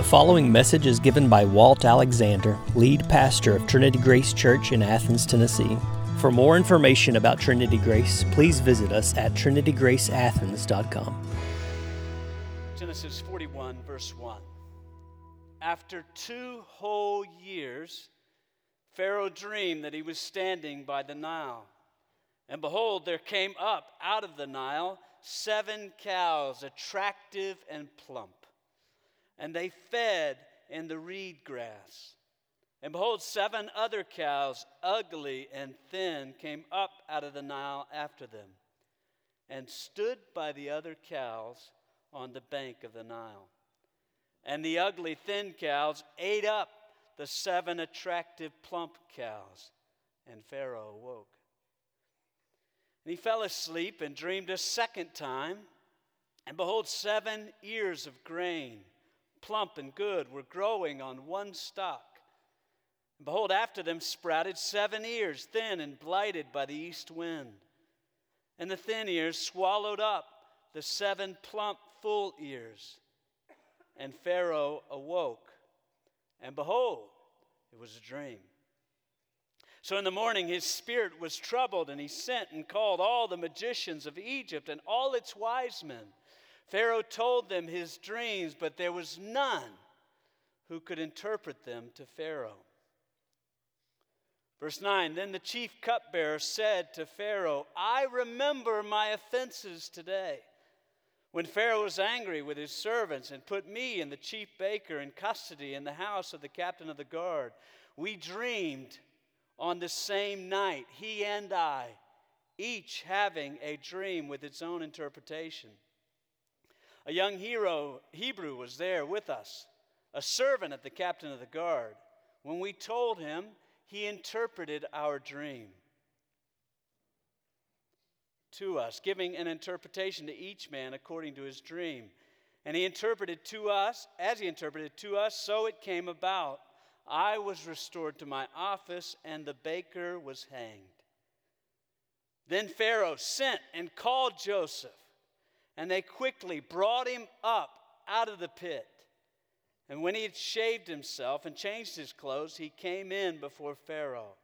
The following message is given by Walt Alexander, lead pastor of Trinity Grace Church in Athens, Tennessee. For more information about Trinity Grace, please visit us at trinitygraceathens.com. Genesis 41, verse 1. After two whole years, Pharaoh dreamed that he was standing by the Nile. And behold, there came up out of the Nile seven cows, attractive and plump and they fed in the reed grass. And behold, seven other cows, ugly and thin, came up out of the Nile after them, and stood by the other cows on the bank of the Nile. And the ugly, thin cows ate up the seven attractive, plump cows, and Pharaoh awoke. And he fell asleep and dreamed a second time, and behold, seven ears of grain plump and good, were growing on one stalk. And behold, after them sprouted seven ears, thin and blighted by the east wind. And the thin ears swallowed up the seven plump, full ears. And Pharaoh awoke, and behold, it was a dream. So in the morning his spirit was troubled, and he sent and called all the magicians of Egypt and all its wise men. Pharaoh told them his dreams, but there was none who could interpret them to Pharaoh. Verse 9 Then the chief cupbearer said to Pharaoh, I remember my offenses today. When Pharaoh was angry with his servants and put me and the chief baker in custody in the house of the captain of the guard, we dreamed on the same night, he and I, each having a dream with its own interpretation. A young hero, Hebrew was there with us, a servant of the captain of the guard. When we told him, he interpreted our dream to us, giving an interpretation to each man according to his dream. And he interpreted to us, as he interpreted to us, so it came about. I was restored to my office, and the baker was hanged. Then Pharaoh sent and called Joseph and they quickly brought him up out of the pit. And when he had shaved himself and changed his clothes, he came in before Pharaoh.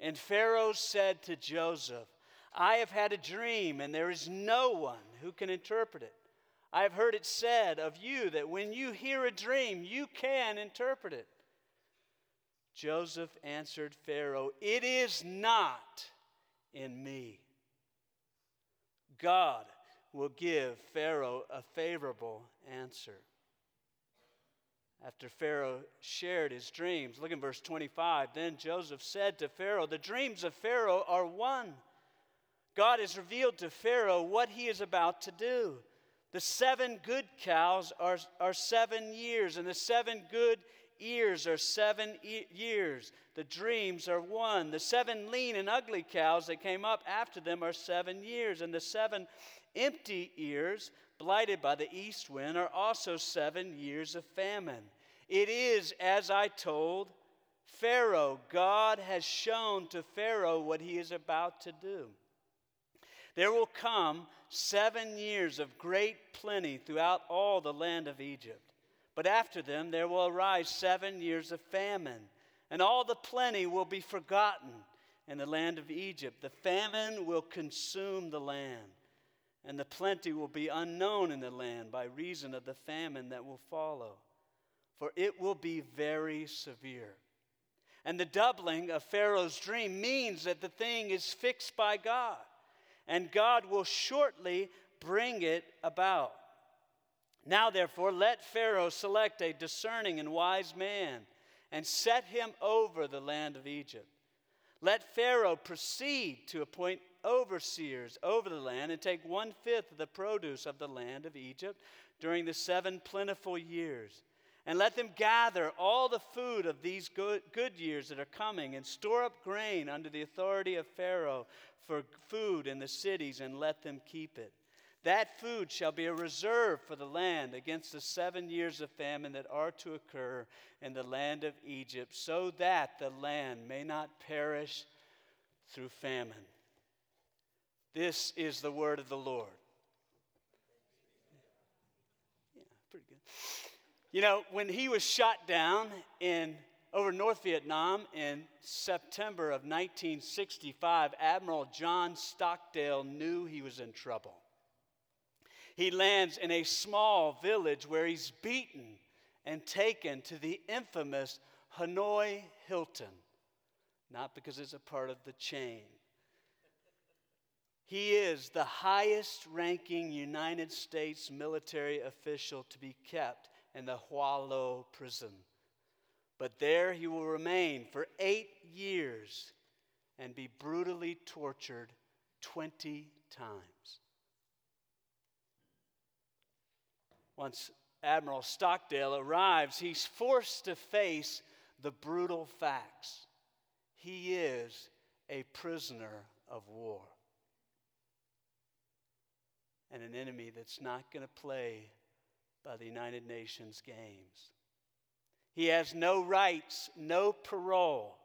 And Pharaoh said to Joseph, I have had a dream, and there is no one who can interpret it. I have heard it said of you that when you hear a dream, you can interpret it. Joseph answered Pharaoh, It is not in me. God will give Pharaoh a favorable answer. After Pharaoh shared his dreams, look in verse 25. Then Joseph said to Pharaoh, The dreams of Pharaoh are one. God has revealed to Pharaoh what he is about to do. The seven good cows are, are seven years, and the seven good ears are seven e- years. The dreams are one. The seven lean and ugly cows that came up after them are seven years, and the seven Empty ears, blighted by the east wind, are also seven years of famine. It is as I told Pharaoh. God has shown to Pharaoh what he is about to do. There will come seven years of great plenty throughout all the land of Egypt. But after them there will arise seven years of famine, and all the plenty will be forgotten in the land of Egypt. The famine will consume the land and the plenty will be unknown in the land by reason of the famine that will follow, for it will be very severe. And the doubling of Pharaoh's dream means that the thing is fixed by God, and God will shortly bring it about. Now, therefore, let Pharaoh select a discerning and wise man and set him over the land of Egypt. Let Pharaoh proceed to appoint overseers over the land and take one fifth of the produce of the land of Egypt during the seven plentiful years. And let them gather all the food of these good, good years that are coming and store up grain under the authority of Pharaoh for food in the cities and let them keep it. That food shall be a reserve for the land against the seven years of famine that are to occur in the land of Egypt, so that the land may not perish through famine. This is the word of the Lord. Yeah, pretty good. You know, when he was shot down in over North Vietnam in September of 1965, Admiral John Stockdale knew he was in trouble. He lands in a small village where he's beaten and taken to the infamous Hanoi Hilton, not because it's a part of the chain. He is the highest ranking United States military official to be kept in the Hoa Lo prison. But there he will remain for eight years and be brutally tortured 20 times. Once Admiral Stockdale arrives, he's forced to face the brutal facts. He is a prisoner of war and an enemy that's not going to play by the United Nations games. He has no rights, no parole,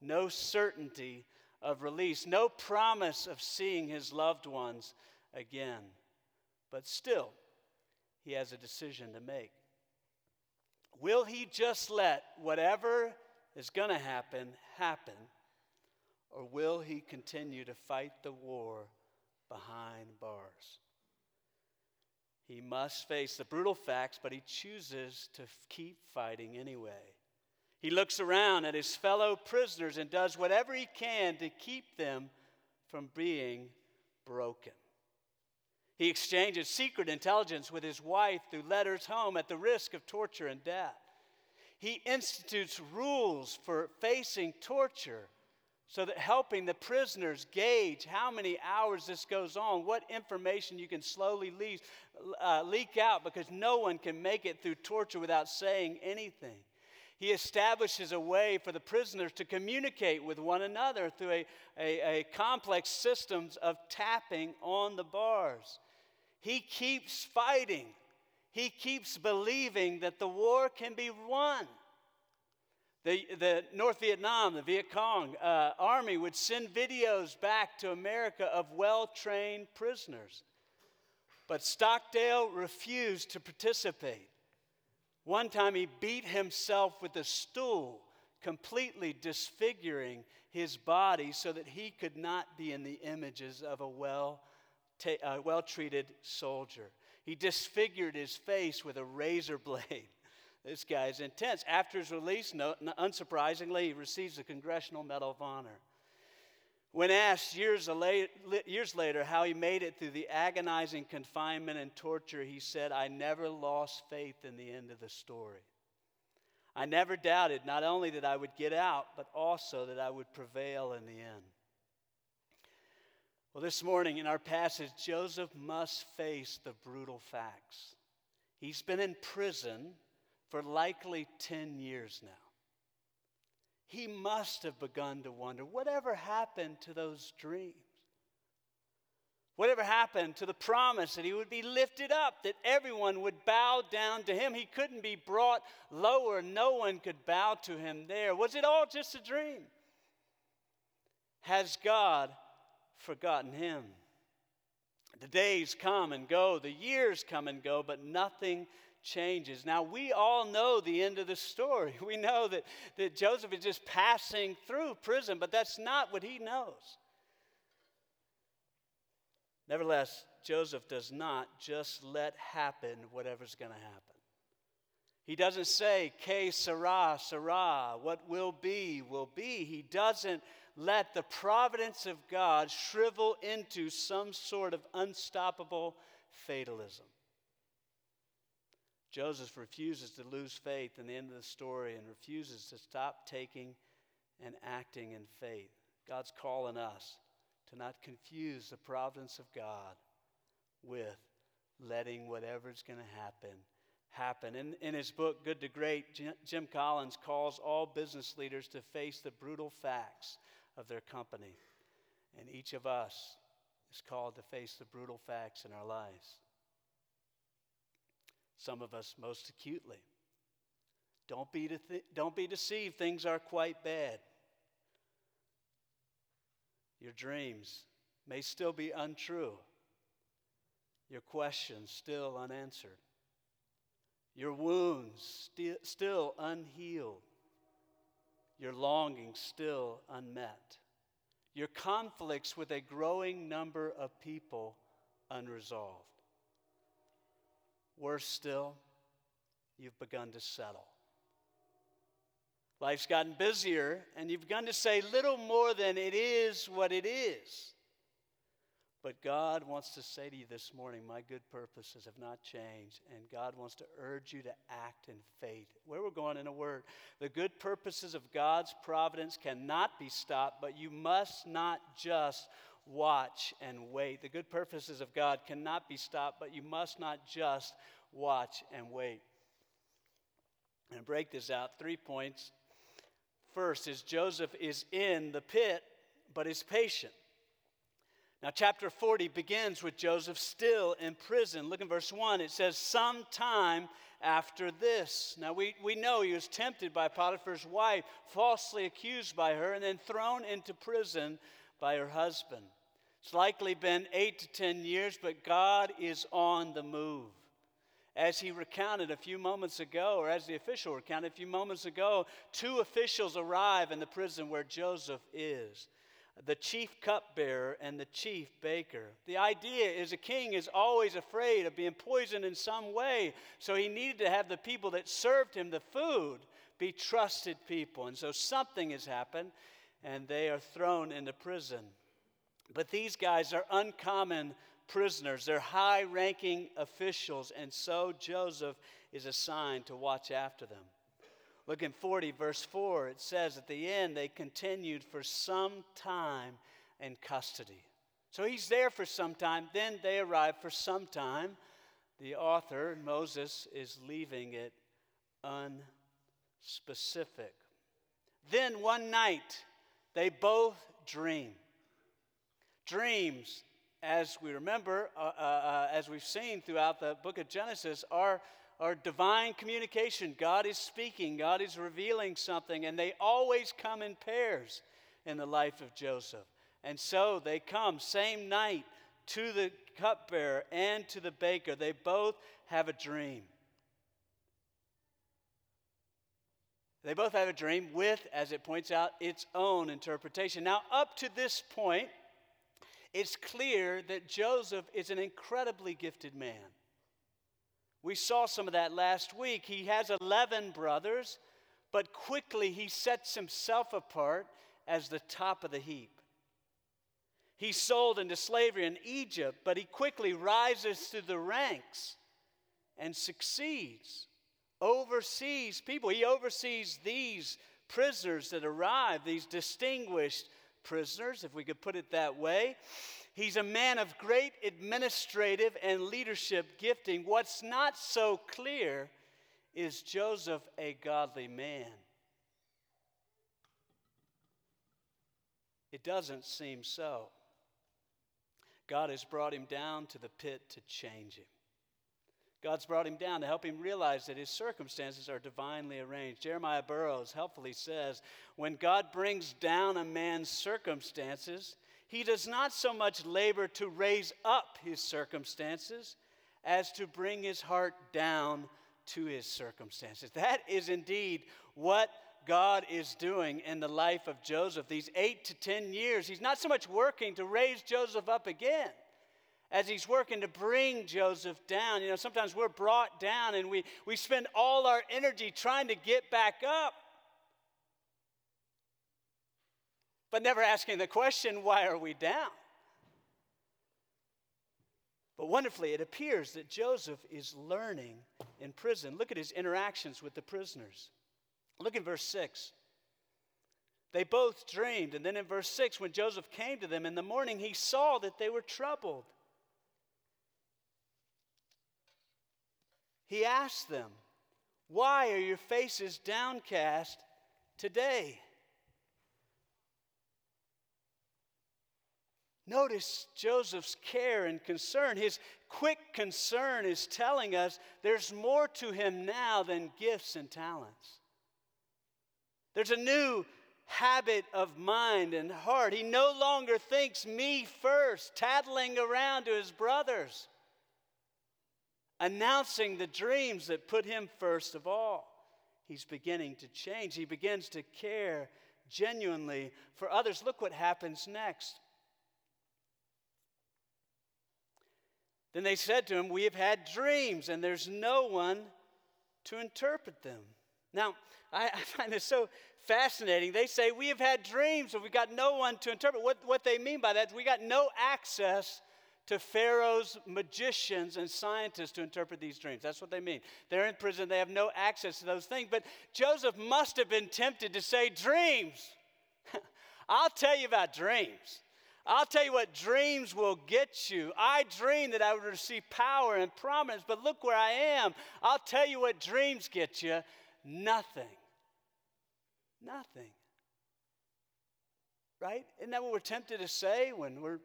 no certainty of release, no promise of seeing his loved ones again. But still, he has a decision to make. Will he just let whatever is going to happen happen, or will he continue to fight the war behind bars? He must face the brutal facts, but he chooses to keep fighting anyway. He looks around at his fellow prisoners and does whatever he can to keep them from being broken. He exchanges secret intelligence with his wife through letters home at the risk of torture and death. He institutes rules for facing torture so that helping the prisoners gauge how many hours this goes on, what information you can slowly leak, uh, leak out because no one can make it through torture without saying anything. He establishes a way for the prisoners to communicate with one another through a, a, a complex systems of tapping on the bars. He keeps fighting. He keeps believing that the war can be won. The, the North Vietnam, the Viet Cong uh, army would send videos back to America of well trained prisoners. But Stockdale refused to participate. One time he beat himself with a stool, completely disfiguring his body so that he could not be in the images of a well, ta- well treated soldier. He disfigured his face with a razor blade. This guy's intense. After his release, no, unsurprisingly, he receives the Congressional Medal of Honor. When asked years later how he made it through the agonizing confinement and torture, he said, I never lost faith in the end of the story. I never doubted not only that I would get out, but also that I would prevail in the end. Well, this morning in our passage, Joseph must face the brutal facts. He's been in prison for likely 10 years now. He must have begun to wonder whatever happened to those dreams? Whatever happened to the promise that he would be lifted up, that everyone would bow down to him? He couldn't be brought lower, no one could bow to him there. Was it all just a dream? Has God forgotten him? The days come and go, the years come and go, but nothing changes. Now, we all know the end of the story. We know that, that Joseph is just passing through prison, but that's not what he knows. Nevertheless, Joseph does not just let happen whatever's going to happen. He doesn't say, Que sera, sera, what will be, will be. He doesn't let the providence of God shrivel into some sort of unstoppable fatalism. Joseph refuses to lose faith in the end of the story and refuses to stop taking and acting in faith. God's calling us to not confuse the providence of God with letting whatever's going to happen happen. In, in his book, Good to Great, Jim Collins calls all business leaders to face the brutal facts of their company. And each of us is called to face the brutal facts in our lives some of us most acutely. Don't be, de- don't be deceived, things are quite bad. Your dreams may still be untrue, your questions still unanswered. your wounds sti- still unhealed, your longings still unmet, your conflicts with a growing number of people unresolved. Worse still, you've begun to settle. Life's gotten busier, and you've begun to say little more than it is what it is. But God wants to say to you this morning, my good purposes have not changed, and God wants to urge you to act in faith. Where we're going in a word, the good purposes of God's providence cannot be stopped, but you must not just watch and wait. The good purposes of God cannot be stopped, but you must not just watch and wait. And break this out three points. First is Joseph is in the pit, but is patient. Now, chapter 40 begins with Joseph still in prison. Look in verse 1. It says, Sometime after this. Now, we, we know he was tempted by Potiphar's wife, falsely accused by her, and then thrown into prison by her husband. It's likely been eight to ten years, but God is on the move. As he recounted a few moments ago, or as the official recounted a few moments ago, two officials arrive in the prison where Joseph is the chief cupbearer and the chief baker. The idea is a king is always afraid of being poisoned in some way, so he needed to have the people that served him the food be trusted people. And so something has happened, and they are thrown into prison. But these guys are uncommon prisoners, they're high ranking officials, and so Joseph is assigned to watch after them. Look in 40, verse 4, it says at the end, they continued for some time in custody. So he's there for some time, then they arrive for some time. The author, Moses, is leaving it unspecific. Then one night, they both dream. Dreams, as we remember, uh, uh, uh, as we've seen throughout the book of Genesis, are, are divine communication. God is speaking, God is revealing something, and they always come in pairs in the life of Joseph. And so they come same night to the cupbearer and to the baker. They both have a dream. They both have a dream with, as it points out, its own interpretation. Now, up to this point, it's clear that Joseph is an incredibly gifted man. We saw some of that last week. He has 11 brothers, but quickly he sets himself apart as the top of the heap. He's sold into slavery in Egypt, but he quickly rises through the ranks and succeeds, oversees people. He oversees these prisoners that arrive, these distinguished prisoners, if we could put it that way. He's a man of great administrative and leadership gifting. What's not so clear is Joseph a godly man? It doesn't seem so. God has brought him down to the pit to change him. God's brought him down to help him realize that his circumstances are divinely arranged. Jeremiah Burroughs helpfully says when God brings down a man's circumstances, he does not so much labor to raise up his circumstances as to bring his heart down to his circumstances. That is indeed what God is doing in the life of Joseph. These eight to ten years, he's not so much working to raise Joseph up again as he's working to bring Joseph down. You know, sometimes we're brought down and we, we spend all our energy trying to get back up, but never asking the question, why are we down? But wonderfully, it appears that Joseph is learning in prison. Look at his interactions with the prisoners. Look in verse 6. They both dreamed. And then in verse 6, when Joseph came to them in the morning, he saw that they were troubled. He asked them, Why are your faces downcast today? Notice Joseph's care and concern. His quick concern is telling us there's more to him now than gifts and talents. There's a new habit of mind and heart. He no longer thinks me first, tattling around to his brothers. Announcing the dreams that put him first of all. He's beginning to change. He begins to care genuinely for others. Look what happens next. Then they said to him, We have had dreams, and there's no one to interpret them. Now, I, I find this so fascinating. They say, We have had dreams, but we got no one to interpret. What, what they mean by that is we got no access to Pharaoh's magicians and scientists to interpret these dreams. That's what they mean. They're in prison, they have no access to those things. But Joseph must have been tempted to say, Dreams. I'll tell you about dreams. I'll tell you what dreams will get you. I dreamed that I would receive power and prominence, but look where I am. I'll tell you what dreams get you nothing. Nothing. Right? Isn't that what we're tempted to say when we're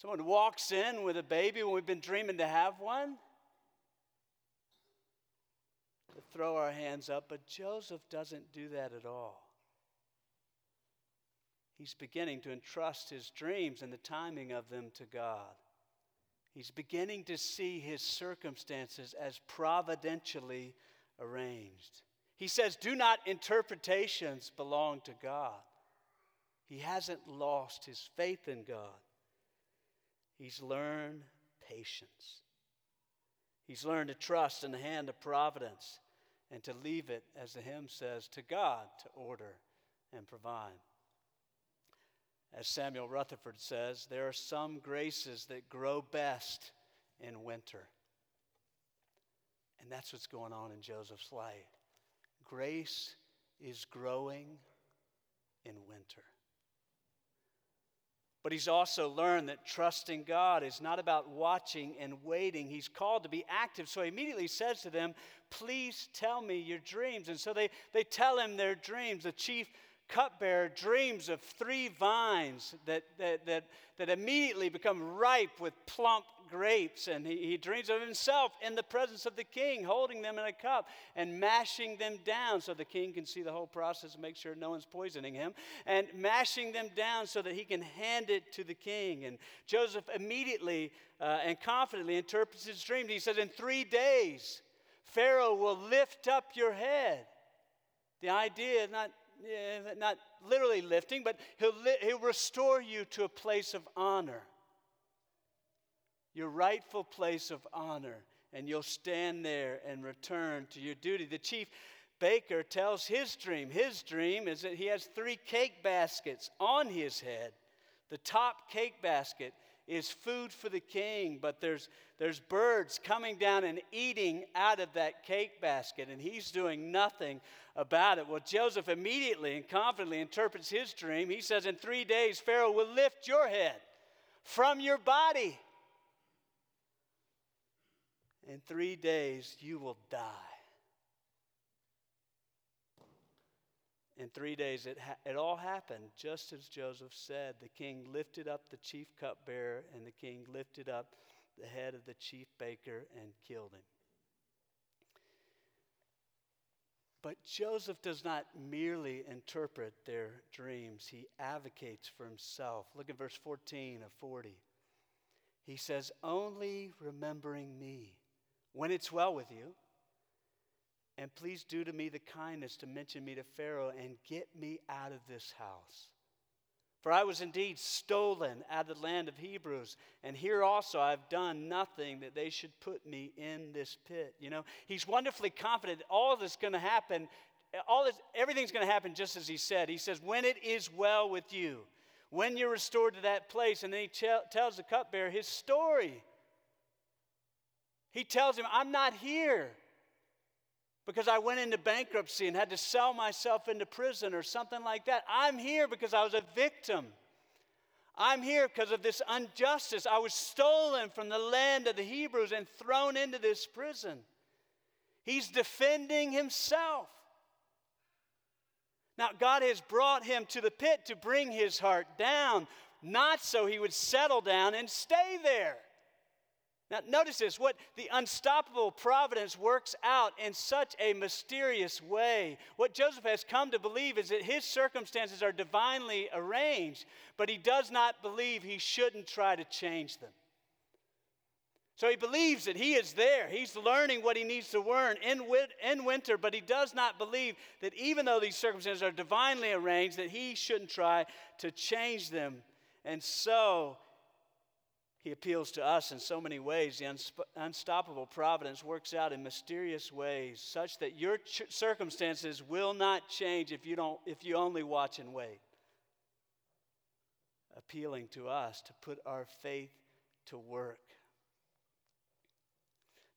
someone walks in with a baby when we've been dreaming to have one? To throw our hands up, but Joseph doesn't do that at all he's beginning to entrust his dreams and the timing of them to God. He's beginning to see his circumstances as providentially arranged. He says, Do not interpretations belong to God. He hasn't lost his faith in God. He's learned patience. He's learned to trust in the hand of providence and to leave it, as the hymn says, to God to order and provide. As Samuel Rutherford says, there are some graces that grow best in winter. And that's what's going on in Joseph's life. Grace is growing in winter. But he's also learned that trusting God is not about watching and waiting. He's called to be active. So he immediately says to them, Please tell me your dreams. And so they, they tell him their dreams. The chief cupbearer dreams of three vines that, that, that, that immediately become ripe with plump grapes. And he, he dreams of himself in the presence of the king, holding them in a cup and mashing them down so the king can see the whole process and make sure no one's poisoning him. And mashing them down so that he can hand it to the king. And Joseph immediately uh, and confidently interprets his dream. He says, In three days, Pharaoh will lift up your head. The idea is not not literally lifting, but he'll, li- he'll restore you to a place of honor, your rightful place of honor, and you'll stand there and return to your duty. The chief baker tells his dream. His dream is that he has three cake baskets on his head. The top cake basket is food for the king, but there's, there's birds coming down and eating out of that cake basket, and he's doing nothing about it. Well, Joseph immediately and confidently interprets his dream. He says, In three days, Pharaoh will lift your head from your body. In three days, you will die. In three days, it, ha- it all happened just as Joseph said. The king lifted up the chief cupbearer, and the king lifted up the head of the chief baker and killed him. But Joseph does not merely interpret their dreams, he advocates for himself. Look at verse 14 of 40. He says, Only remembering me when it's well with you and please do to me the kindness to mention me to Pharaoh and get me out of this house. For I was indeed stolen out of the land of Hebrews, and here also I've done nothing that they should put me in this pit. You know, he's wonderfully confident all this is going to happen, all this, everything's going to happen just as he said. He says, When it is well with you, when you're restored to that place, and then he tells the cupbearer his story. He tells him, I'm not here because I went into bankruptcy and had to sell myself into prison or something like that. I'm here because I was a victim. I'm here because of this injustice. I was stolen from the land of the Hebrews and thrown into this prison. He's defending himself. Now, God has brought him to the pit to bring his heart down, not so he would settle down and stay there. Now, notice this what the unstoppable providence works out in such a mysterious way. What Joseph has come to believe is that his circumstances are divinely arranged, but he does not believe he shouldn't try to change them. So he believes that he is there. He's learning what he needs to learn in, in winter, but he does not believe that even though these circumstances are divinely arranged, that he shouldn't try to change them. And so he appeals to us in so many ways. The unsp- unstoppable providence works out in mysterious ways, such that your ch- circumstances will not change if you, don't, if you only watch and wait. Appealing to us to put our faith to work.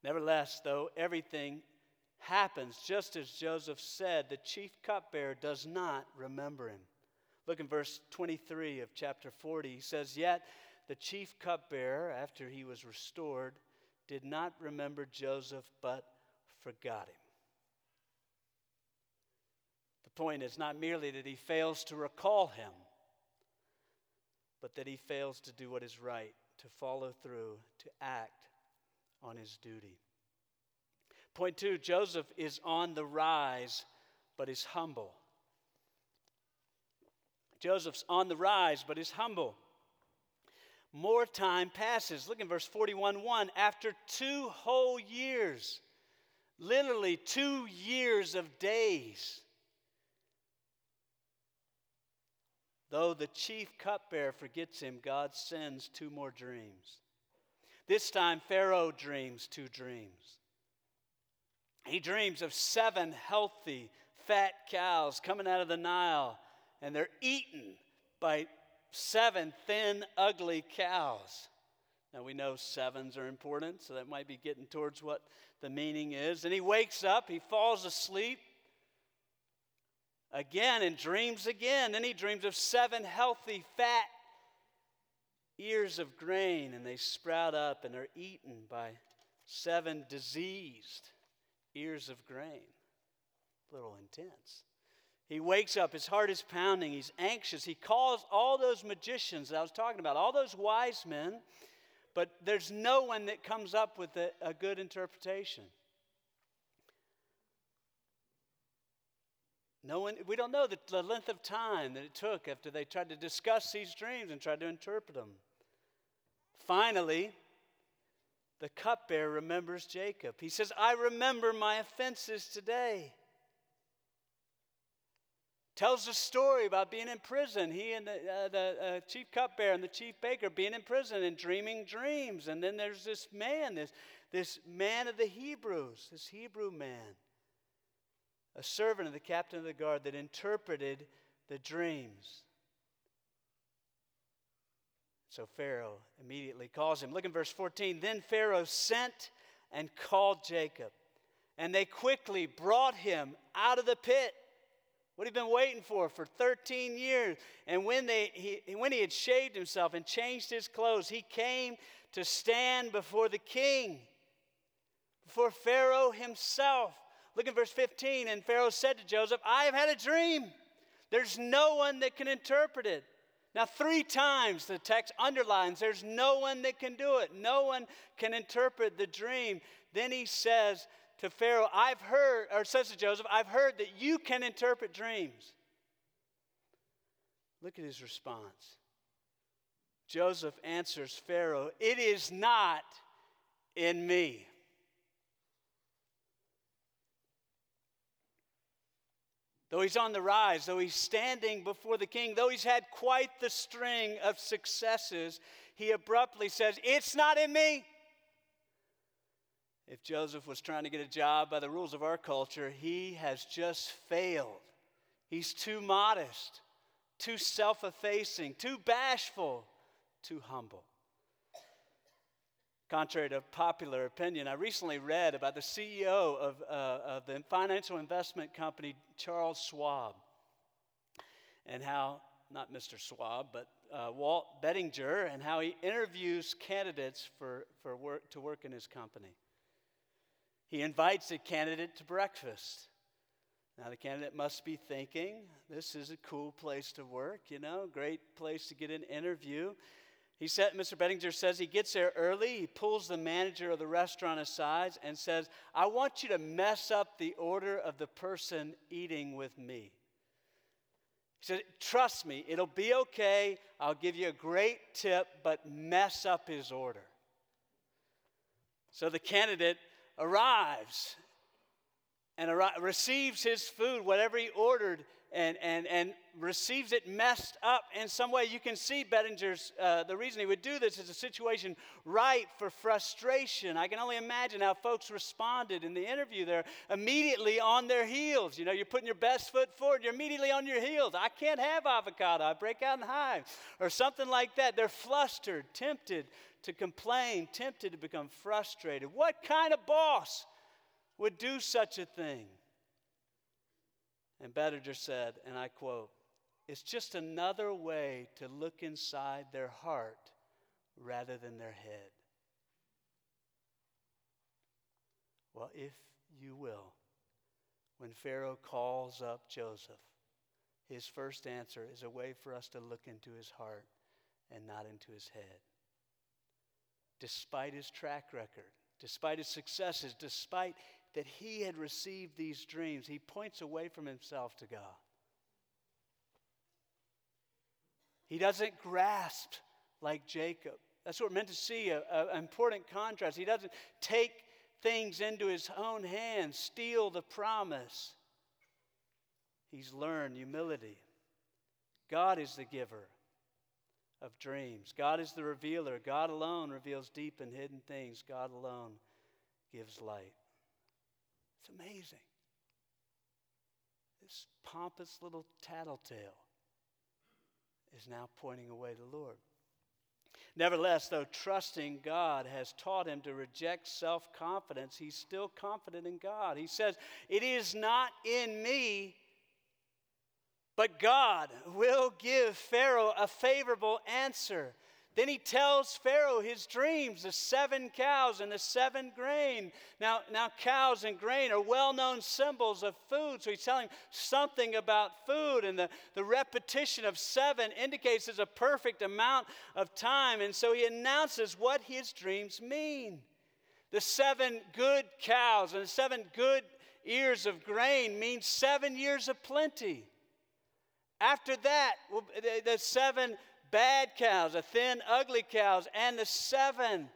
Nevertheless, though everything happens just as Joseph said, the chief cupbearer does not remember him. Look in verse 23 of chapter 40. He says, Yet the chief cupbearer, after he was restored, did not remember Joseph, but forgot him. The point is not merely that he fails to recall him, but that he fails to do what is right, to follow through, to act on his duty. Point two Joseph is on the rise, but is humble. Joseph's on the rise, but is humble. More time passes. Look in verse 41 1. After two whole years, literally two years of days, though the chief cupbearer forgets him, God sends two more dreams. This time, Pharaoh dreams two dreams. He dreams of seven healthy, fat cows coming out of the Nile, and they're eaten by seven thin, ugly cows. Now we know sevens are important, so that might be getting towards what the meaning is. And he wakes up, he falls asleep again and dreams again. Then he dreams of seven healthy, fat ears of grain, and they sprout up and are eaten by seven diseased ears of grain. A little intense. He wakes up, his heart is pounding, he's anxious. He calls all those magicians that I was talking about, all those wise men, but there's no one that comes up with a, a good interpretation. No one, we don't know the, the length of time that it took after they tried to discuss these dreams and tried to interpret them. Finally, the cupbearer remembers Jacob. He says, I remember my offenses today. Tells a story about being in prison. He and the, uh, the uh, chief cupbearer and the chief baker being in prison and dreaming dreams. And then there's this man, this, this man of the Hebrews, this Hebrew man, a servant of the captain of the guard that interpreted the dreams. So Pharaoh immediately calls him. Look in verse 14. Then Pharaoh sent and called Jacob, and they quickly brought him out of the pit. What he'd been waiting for for 13 years. And when, they, he, when he had shaved himself and changed his clothes, he came to stand before the king, before Pharaoh himself. Look at verse 15. And Pharaoh said to Joseph, I have had a dream. There's no one that can interpret it. Now, three times the text underlines there's no one that can do it, no one can interpret the dream. Then he says to Pharaoh, I've heard, or says to Joseph, I've heard that you can interpret dreams. Look at his response. Joseph answers Pharaoh, It is not in me. Though he's on the rise, though he's standing before the king, though he's had quite the string of successes, he abruptly says, It's not in me. If Joseph was trying to get a job by the rules of our culture, he has just failed. He's too modest, too self effacing, too bashful, too humble. Contrary to popular opinion, I recently read about the CEO of, uh, of the financial investment company Charles Schwab and how, not Mr. Schwab, but uh, Walt Bettinger, and how he interviews candidates for, for work, to work in his company. He invites a candidate to breakfast. Now, the candidate must be thinking, this is a cool place to work, you know, great place to get an interview. He said, Mr. Bettinger says he gets there early. He pulls the manager of the restaurant aside and says, I want you to mess up the order of the person eating with me. He said, Trust me, it'll be okay. I'll give you a great tip, but mess up his order. So the candidate arrives and receives his food, whatever he ordered, and, and, and receives it messed up in some way. You can see Bettinger's, uh, the reason he would do this is a situation ripe for frustration. I can only imagine how folks responded in the interview. They're immediately on their heels. You know, you're putting your best foot forward, you're immediately on your heels. I can't have avocado, I break out in hives, or something like that. They're flustered, tempted to complain, tempted to become frustrated. What kind of boss would do such a thing? And Bettinger said, and I quote, it's just another way to look inside their heart rather than their head. Well, if you will, when Pharaoh calls up Joseph, his first answer is a way for us to look into his heart and not into his head. Despite his track record, despite his successes, despite that he had received these dreams, he points away from himself to God. He doesn't grasp like Jacob. That's what we're meant to see an important contrast. He doesn't take things into his own hands, steal the promise. He's learned humility. God is the giver of dreams. God is the revealer. God alone reveals deep and hidden things. God alone gives light. It's amazing. This pompous little tattletale is now pointing away the Lord. Nevertheless, though trusting God has taught him to reject self confidence, he's still confident in God. He says, It is not in me, but God will give Pharaoh a favorable answer. Then he tells Pharaoh his dreams, the seven cows and the seven grain. Now, now cows and grain are well known symbols of food. So he's telling something about food. And the, the repetition of seven indicates there's a perfect amount of time. And so he announces what his dreams mean. The seven good cows and the seven good ears of grain means seven years of plenty. After that, the seven bad cows, the thin, ugly cows, and the seven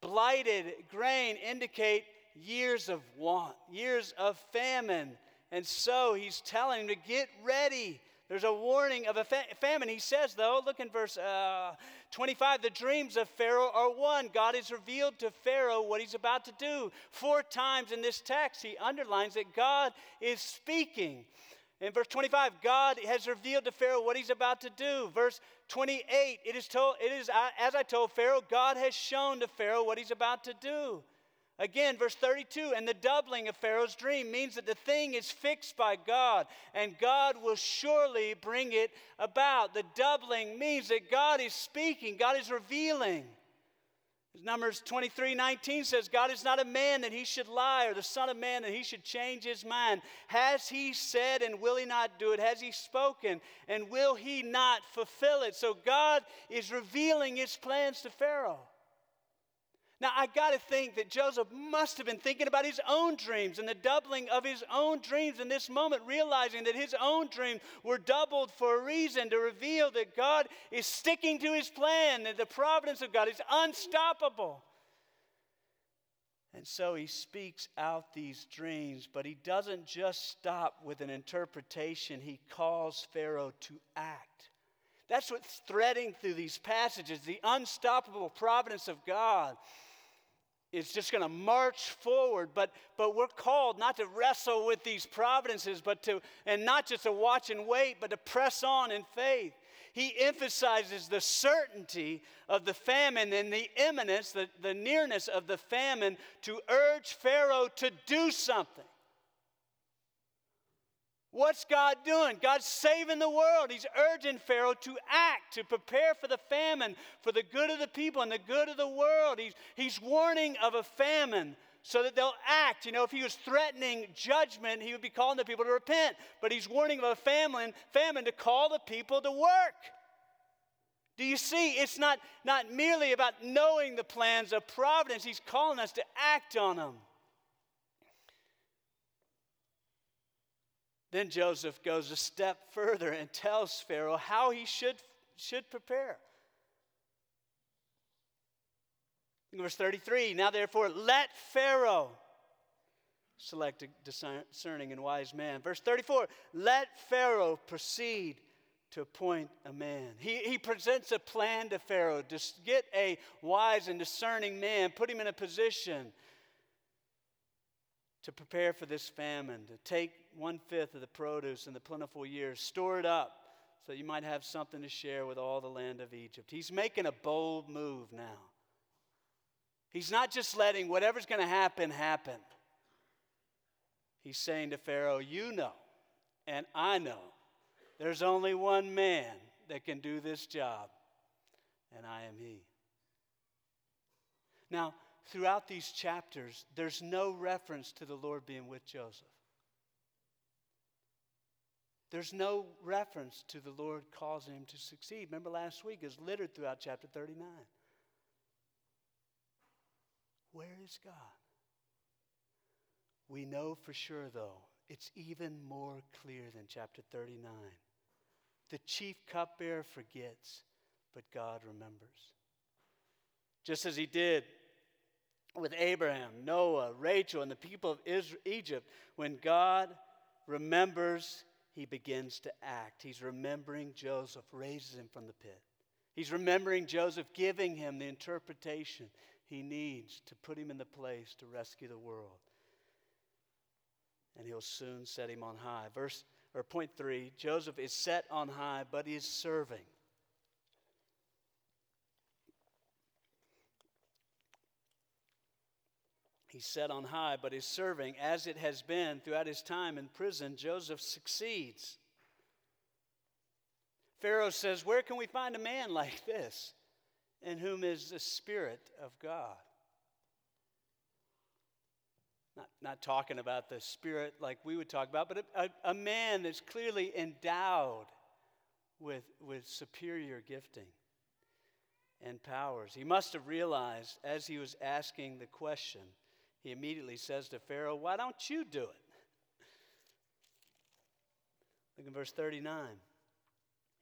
blighted grain indicate years of want, years of famine. And so he's telling him to get ready. There's a warning of a fa- famine. He says, though, look in verse uh, 25 the dreams of Pharaoh are one. God has revealed to Pharaoh what he's about to do. Four times in this text, he underlines that God is speaking. In verse 25, God has revealed to Pharaoh what he's about to do. Verse 28, it is told, it is as I told Pharaoh, God has shown to Pharaoh what he's about to do. Again, verse 32, and the doubling of Pharaoh's dream means that the thing is fixed by God, and God will surely bring it about. The doubling means that God is speaking, God is revealing. Numbers 23 19 says, God is not a man that he should lie, or the Son of Man that he should change his mind. Has he said and will he not do it? Has he spoken and will he not fulfill it? So God is revealing his plans to Pharaoh. Now, I got to think that Joseph must have been thinking about his own dreams and the doubling of his own dreams in this moment, realizing that his own dreams were doubled for a reason to reveal that God is sticking to his plan, that the providence of God is unstoppable. And so he speaks out these dreams, but he doesn't just stop with an interpretation, he calls Pharaoh to act. That's what's threading through these passages the unstoppable providence of God is just going to march forward but but we're called not to wrestle with these providences but to and not just to watch and wait but to press on in faith. He emphasizes the certainty of the famine and the imminence the, the nearness of the famine to urge pharaoh to do something What's God doing? God's saving the world. He's urging Pharaoh to act, to prepare for the famine, for the good of the people and the good of the world. He's, he's warning of a famine so that they'll act. You know, if he was threatening judgment, he would be calling the people to repent. But he's warning of a famine, famine to call the people to work. Do you see? It's not, not merely about knowing the plans of providence, he's calling us to act on them. Then Joseph goes a step further and tells Pharaoh how he should, should prepare. Verse 33 Now therefore, let Pharaoh select a discerning and wise man. Verse 34 Let Pharaoh proceed to appoint a man. He, he presents a plan to Pharaoh to get a wise and discerning man, put him in a position to prepare for this famine, to take one fifth of the produce in the plentiful years, store it up so you might have something to share with all the land of Egypt. He's making a bold move now. He's not just letting whatever's going to happen happen. He's saying to Pharaoh, You know, and I know, there's only one man that can do this job, and I am he. Now, throughout these chapters, there's no reference to the Lord being with Joseph. There's no reference to the Lord causing him to succeed. Remember last week, is littered throughout chapter 39. Where is God? We know for sure, though, it's even more clear than chapter 39. The chief cupbearer forgets, but God remembers. Just as he did with Abraham, Noah, Rachel, and the people of Israel, Egypt, when God remembers, he begins to act. He's remembering Joseph, raises him from the pit. He's remembering Joseph, giving him the interpretation he needs to put him in the place to rescue the world. And he'll soon set him on high. Verse or point three, Joseph is set on high, but he is serving. He's set on high, but is serving as it has been throughout his time in prison. Joseph succeeds. Pharaoh says, Where can we find a man like this in whom is the Spirit of God? Not, not talking about the Spirit like we would talk about, but a, a, a man that's clearly endowed with, with superior gifting and powers. He must have realized as he was asking the question he immediately says to Pharaoh, Why don't you do it? Look in verse 39.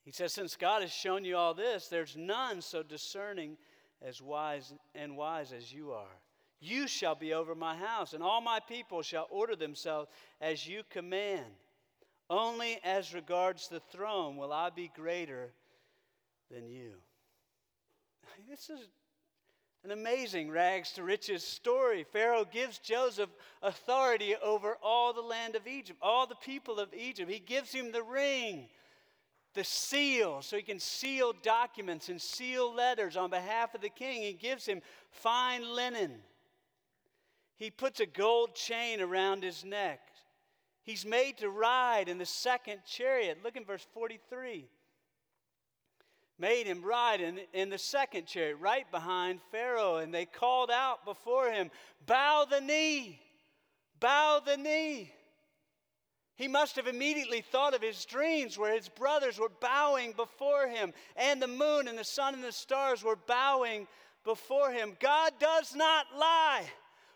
He says, Since God has shown you all this, there's none so discerning as wise and wise as you are. You shall be over my house, and all my people shall order themselves as you command. Only as regards the throne will I be greater than you. This is an amazing rags to riches story. Pharaoh gives Joseph authority over all the land of Egypt, all the people of Egypt. He gives him the ring, the seal, so he can seal documents and seal letters on behalf of the king. He gives him fine linen. He puts a gold chain around his neck. He's made to ride in the second chariot. Look in verse 43 made him ride in, in the second chariot, right behind Pharaoh. And they called out before him, Bow the knee, bow the knee. He must have immediately thought of his dreams where his brothers were bowing before him, and the moon and the sun and the stars were bowing before him. God does not lie.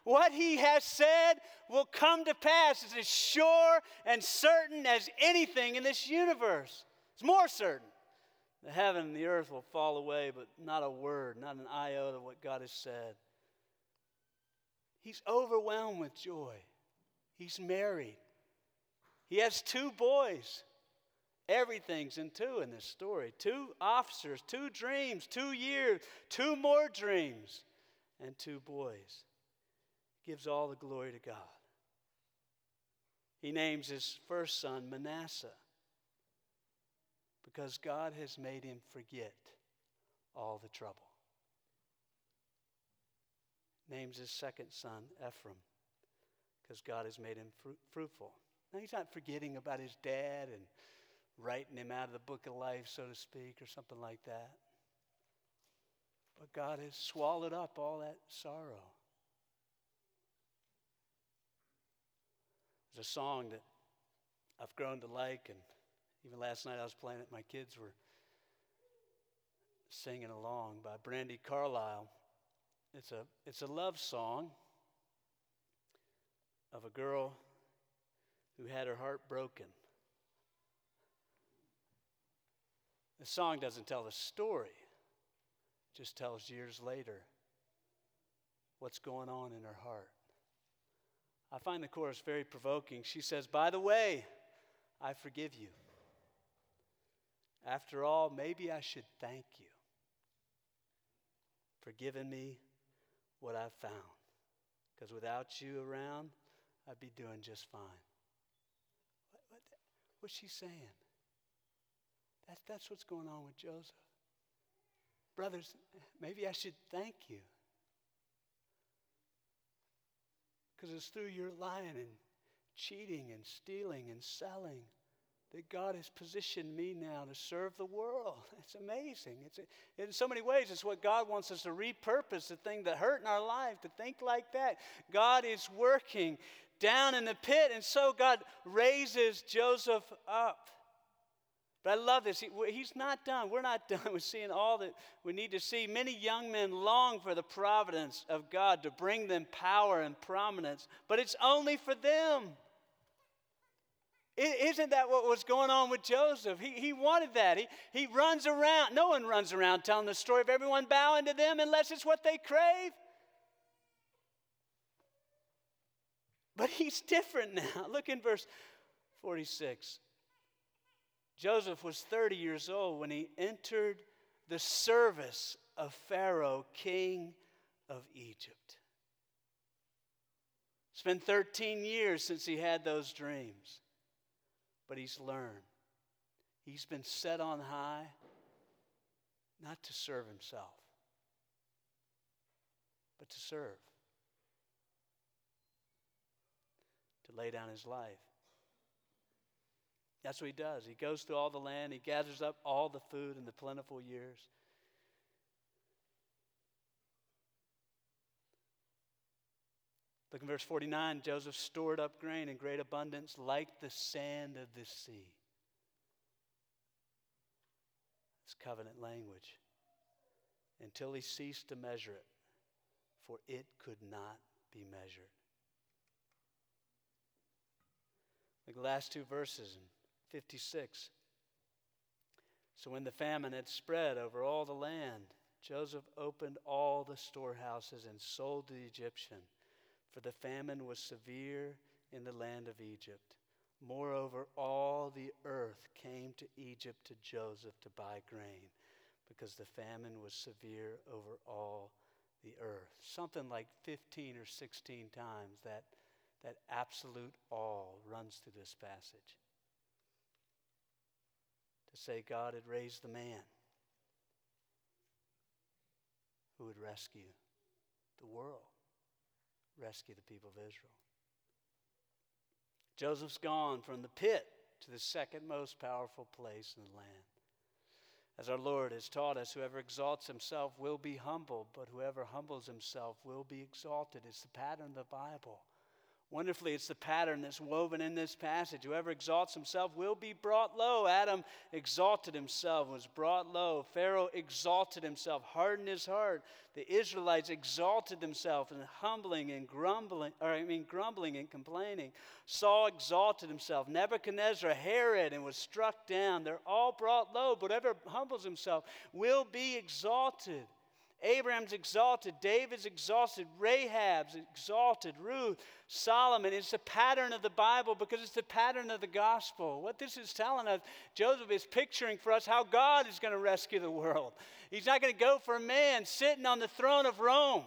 What he has said will come to pass. It's as sure and certain as anything in this universe. It's more certain. The heaven and the earth will fall away, but not a word, not an iota of what God has said. He's overwhelmed with joy. He's married. He has two boys. Everything's in two in this story two officers, two dreams, two years, two more dreams, and two boys. Gives all the glory to God. He names his first son Manasseh because God has made him forget all the trouble. Names his second son Ephraim because God has made him fruitful. Now, he's not forgetting about his dad and writing him out of the book of life, so to speak, or something like that. But God has swallowed up all that sorrow. There's a song that I've grown to like, and even last night I was playing it, my kids were singing along by Brandi Carlile. It's a, it's a love song of a girl who had her heart broken. The song doesn't tell the story, it just tells years later what's going on in her heart. I find the chorus very provoking. She says, By the way, I forgive you. After all, maybe I should thank you for giving me what I've found. Because without you around, I'd be doing just fine. What, what, what's she saying? That's, that's what's going on with Joseph. Brothers, maybe I should thank you. Because it's through your lying and cheating and stealing and selling that God has positioned me now to serve the world. It's amazing. It's in so many ways, it's what God wants us to repurpose the thing that hurt in our life, to think like that. God is working down in the pit, and so God raises Joseph up. But I love this. He, he's not done. We're not done with seeing all that we need to see. Many young men long for the providence of God to bring them power and prominence, but it's only for them. Isn't that what was going on with Joseph? He, he wanted that. He, he runs around. No one runs around telling the story of everyone bowing to them unless it's what they crave. But he's different now. Look in verse 46. Joseph was 30 years old when he entered the service of Pharaoh, king of Egypt. It's been 13 years since he had those dreams, but he's learned. He's been set on high not to serve himself, but to serve, to lay down his life. That's what he does. He goes through all the land, he gathers up all the food in the plentiful years. Look in verse 49 Joseph stored up grain in great abundance like the sand of the sea. It's covenant language. Until he ceased to measure it, for it could not be measured. Like the last two verses in 56. So when the famine had spread over all the land, Joseph opened all the storehouses and sold the Egyptian, for the famine was severe in the land of Egypt. Moreover, all the earth came to Egypt to Joseph to buy grain, because the famine was severe over all the earth. Something like 15 or 16 times that, that absolute all runs through this passage to say God had raised the man who would rescue the world, rescue the people of Israel. Joseph's gone from the pit to the second most powerful place in the land. As our Lord has taught us, whoever exalts himself will be humbled, but whoever humbles himself will be exalted. It's the pattern of the Bible. Wonderfully, it's the pattern that's woven in this passage. Whoever exalts himself will be brought low. Adam exalted himself, was brought low. Pharaoh exalted himself, hardened his heart. The Israelites exalted themselves and humbling and grumbling, or I mean grumbling and complaining. Saul exalted himself. Nebuchadnezzar, Herod, and was struck down. They're all brought low. But whoever humbles himself will be exalted. Abraham's exalted, David's exalted, Rahab's exalted, Ruth, Solomon. It's the pattern of the Bible because it's the pattern of the gospel. What this is telling us, Joseph is picturing for us how God is going to rescue the world. He's not going to go for a man sitting on the throne of Rome.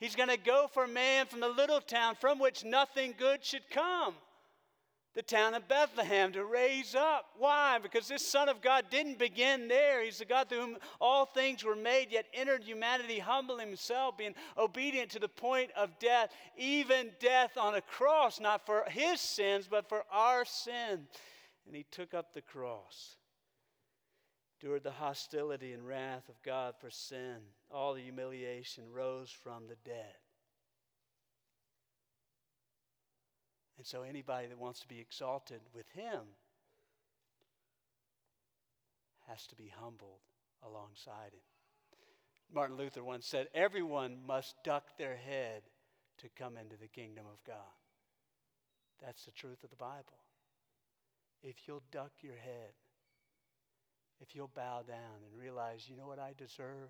He's going to go for a man from the little town from which nothing good should come the town of Bethlehem to raise up. Why? Because this Son of God didn't begin there. He's the God through whom all things were made, yet entered humanity, humbling himself, being obedient to the point of death, even death on a cross, not for his sins, but for our sin. And he took up the cross, endured the hostility and wrath of God for sin, all the humiliation, rose from the dead. And so anybody that wants to be exalted with him has to be humbled alongside him. Martin Luther once said, Everyone must duck their head to come into the kingdom of God. That's the truth of the Bible. If you'll duck your head, if you'll bow down and realize, you know what I deserve?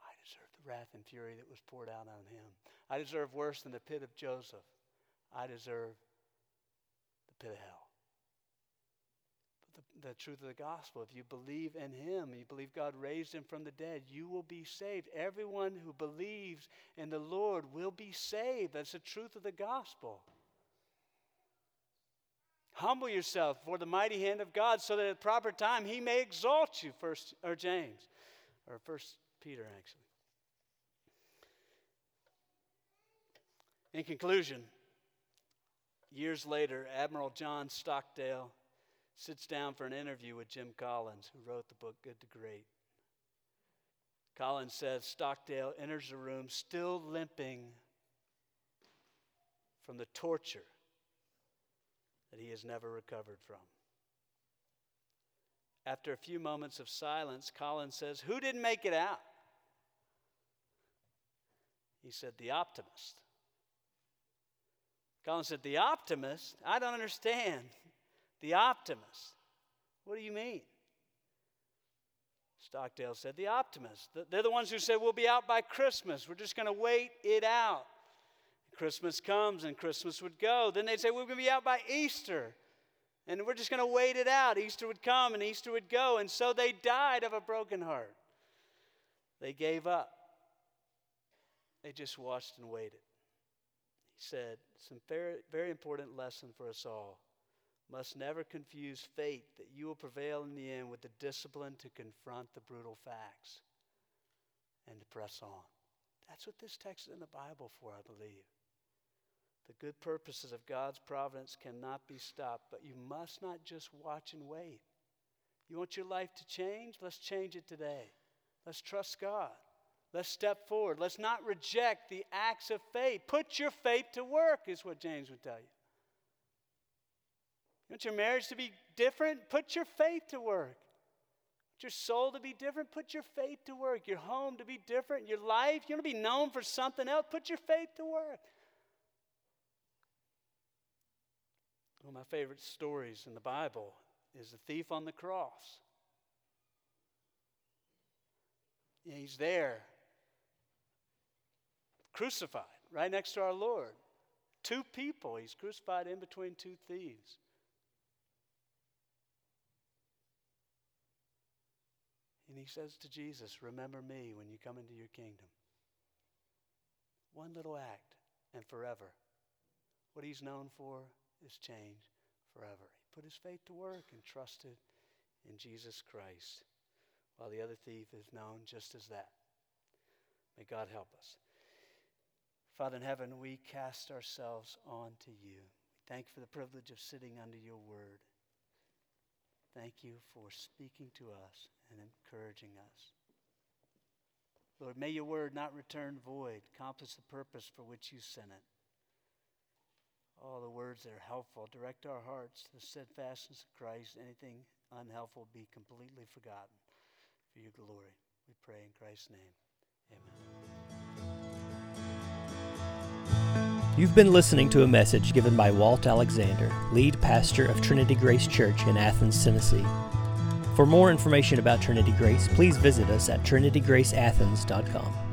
I deserve the wrath and fury that was poured out on him. I deserve worse than the pit of Joseph. I deserve the pit of hell. But the, the truth of the gospel, if you believe in him, you believe God raised him from the dead, you will be saved. Everyone who believes in the Lord will be saved. That's the truth of the gospel. Humble yourself for the mighty hand of God so that at the proper time he may exalt you, first or James, or first Peter actually. In conclusion, years later, Admiral John Stockdale sits down for an interview with Jim Collins, who wrote the book Good to Great. Collins says Stockdale enters the room still limping from the torture that he has never recovered from. After a few moments of silence, Collins says, Who didn't make it out? He said, The optimist. Collins said, The optimist? I don't understand. The optimist. What do you mean? Stockdale said, The optimist. They're the ones who said, We'll be out by Christmas. We're just going to wait it out. Christmas comes and Christmas would go. Then they'd say, We're going to be out by Easter. And we're just going to wait it out. Easter would come and Easter would go. And so they died of a broken heart. They gave up. They just watched and waited. He said, Some very, very important lesson for us all. Must never confuse faith that you will prevail in the end with the discipline to confront the brutal facts and to press on. That's what this text is in the Bible for, I believe. The good purposes of God's providence cannot be stopped, but you must not just watch and wait. You want your life to change? Let's change it today. Let's trust God. Let's step forward. Let's not reject the acts of faith. Put your faith to work, is what James would tell you. You want your marriage to be different? Put your faith to work. Want your soul to be different? Put your faith to work. Your home to be different. Your life, you want to be known for something else? Put your faith to work. One of my favorite stories in the Bible is the thief on the cross. He's there, crucified, right next to our Lord. Two people, he's crucified in between two thieves. And he says to Jesus, Remember me when you come into your kingdom. One little act, and forever. What he's known for is change forever. He put his faith to work and trusted in Jesus Christ, while the other thief is known just as that. May God help us. Father in heaven, we cast ourselves on to you. Thank you for the privilege of sitting under your word. Thank you for speaking to us and encouraging us. Lord, may your word not return void, accomplish the purpose for which you sent it all the words that are helpful. Direct our hearts to the steadfastness of Christ. Anything unhelpful be completely forgotten for your glory. We pray in Christ's name. Amen. You've been listening to a message given by Walt Alexander, lead pastor of Trinity Grace Church in Athens, Tennessee. For more information about Trinity Grace, please visit us at trinitygraceathens.com.